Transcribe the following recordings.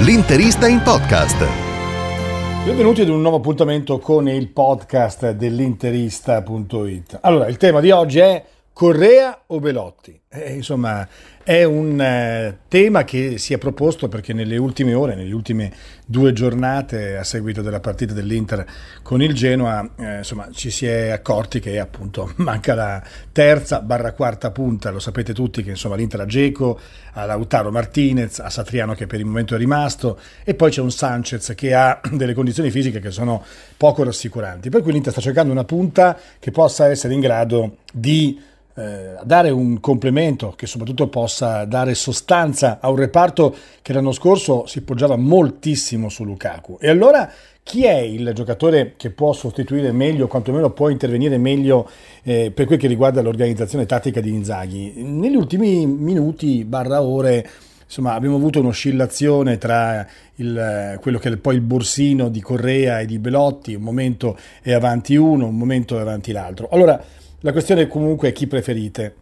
L'interista in podcast. Benvenuti ad un nuovo appuntamento con il podcast dell'interista.it. Allora, il tema di oggi è Correa o Belotti? Eh, insomma, è un eh, tema che si è proposto perché nelle ultime ore, nelle ultime due giornate a seguito della partita dell'Inter con il Genoa, eh, insomma, ci si è accorti che appunto manca la terza barra quarta punta, lo sapete tutti che insomma l'Inter ha Geco, ha Lautaro Martinez, ha Satriano che per il momento è rimasto e poi c'è un Sanchez che ha delle condizioni fisiche che sono poco rassicuranti, per cui l'Inter sta cercando una punta che possa essere in grado di eh, dare un complemento che soprattutto possa dare sostanza a un reparto che l'anno scorso si poggiava moltissimo su Lukaku. E allora chi è il giocatore che può sostituire meglio, quantomeno può intervenire meglio eh, per quel che riguarda l'organizzazione tattica di Inzaghi? Negli ultimi minuti, barra ore, insomma, abbiamo avuto un'oscillazione tra il, quello che è poi il borsino di Correa e di Belotti, un momento è avanti uno, un momento è avanti l'altro. Allora, la questione comunque è chi preferite.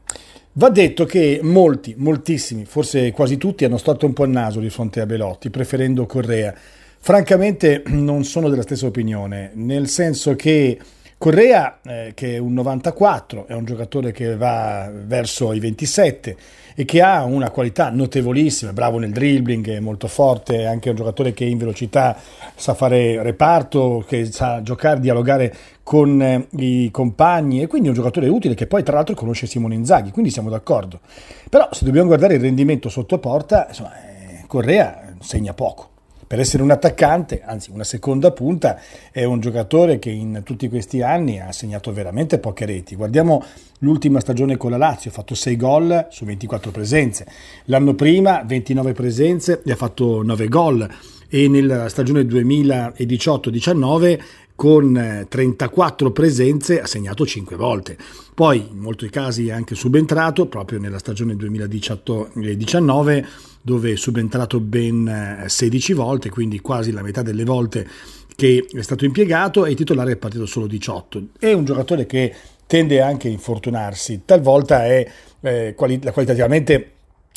Va detto che molti, moltissimi, forse quasi tutti, hanno stato un po' il naso di fronte a Belotti, preferendo Correa. Francamente non sono della stessa opinione, nel senso che Correa, eh, che è un 94, è un giocatore che va verso i 27 e che ha una qualità notevolissima, bravo nel dribbling, è molto forte, è anche un giocatore che in velocità sa fare reparto, che sa giocare, dialogare con eh, i compagni e quindi è un giocatore utile che poi tra l'altro conosce Simone Inzaghi, quindi siamo d'accordo. Però se dobbiamo guardare il rendimento sotto porta, insomma, eh, Correa segna poco per essere un attaccante, anzi una seconda punta, è un giocatore che in tutti questi anni ha segnato veramente poche reti. Guardiamo l'ultima stagione con la Lazio, ha fatto 6 gol su 24 presenze. L'anno prima 29 presenze e ha fatto 9 gol e nella stagione 2018-19 con 34 presenze ha segnato 5 volte. Poi in molti casi è anche subentrato proprio nella stagione 2018-19 dove è subentrato ben 16 eh, volte, quindi quasi la metà delle volte che è stato impiegato e il titolare è partito solo 18. È un giocatore che tende anche a infortunarsi, talvolta è eh, qualitativamente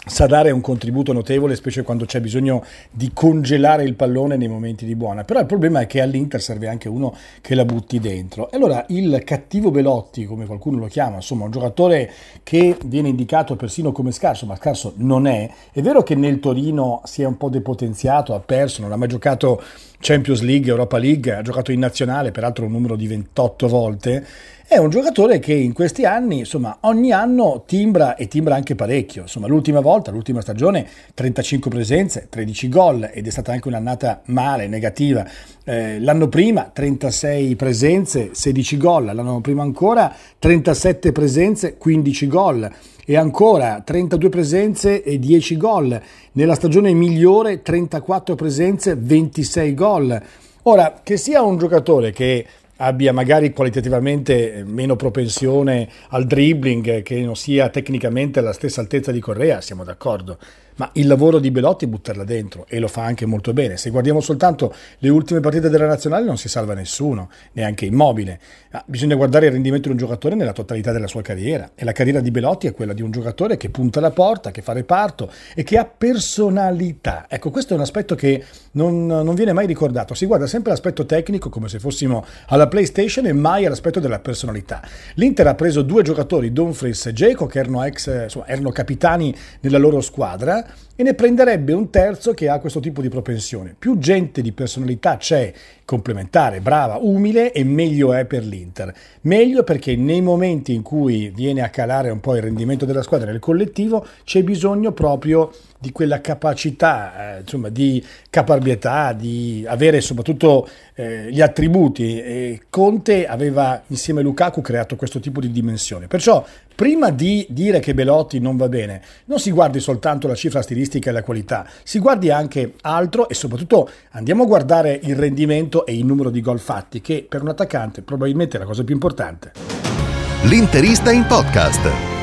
sa dare un contributo notevole, specie quando c'è bisogno di congelare il pallone nei momenti di buona. Però il problema è che all'Inter serve anche uno che la butti dentro. E allora il cattivo Belotti, come qualcuno lo chiama, insomma, un giocatore che viene indicato persino come scarso, ma scarso non è. È vero che nel Torino si è un po' depotenziato, ha perso, non ha mai giocato Champions League, Europa League, ha giocato in nazionale, peraltro un numero di 28 volte è un giocatore che in questi anni, insomma, ogni anno timbra e timbra anche parecchio. Insomma, l'ultima volta, l'ultima stagione, 35 presenze, 13 gol ed è stata anche un'annata male, negativa. Eh, l'anno prima 36 presenze, 16 gol, l'anno prima ancora 37 presenze, 15 gol e ancora 32 presenze e 10 gol. Nella stagione migliore 34 presenze, 26 gol. Ora, che sia un giocatore che abbia magari qualitativamente meno propensione al dribbling, che non sia tecnicamente alla stessa altezza di Correa, siamo d'accordo ma il lavoro di Belotti è buttarla dentro e lo fa anche molto bene. Se guardiamo soltanto le ultime partite della nazionale non si salva nessuno, neanche immobile. Ah, bisogna guardare il rendimento di un giocatore nella totalità della sua carriera e la carriera di Belotti è quella di un giocatore che punta la porta, che fa reparto e che ha personalità. Ecco, questo è un aspetto che non, non viene mai ricordato. Si guarda sempre l'aspetto tecnico come se fossimo alla PlayStation e mai all'aspetto della personalità. L'Inter ha preso due giocatori, Dumfries e Geco, che erano, ex, insomma, erano capitani nella loro squadra e ne prenderebbe un terzo che ha questo tipo di propensione. Più gente di personalità c'è, complementare, brava, umile e meglio è per l'Inter. Meglio perché nei momenti in cui viene a calare un po' il rendimento della squadra nel collettivo c'è bisogno proprio di quella capacità, eh, insomma, di caparbietà, di avere soprattutto eh, gli attributi. E Conte aveva insieme a Lukaku creato questo tipo di dimensione. Perciò prima di dire che Belotti non va bene, non si guardi soltanto la cifra stilistica e la qualità, si guardi anche altro e soprattutto andiamo a guardare il rendimento e il numero di gol fatti, che per un attaccante probabilmente è la cosa più importante. L'interista in podcast.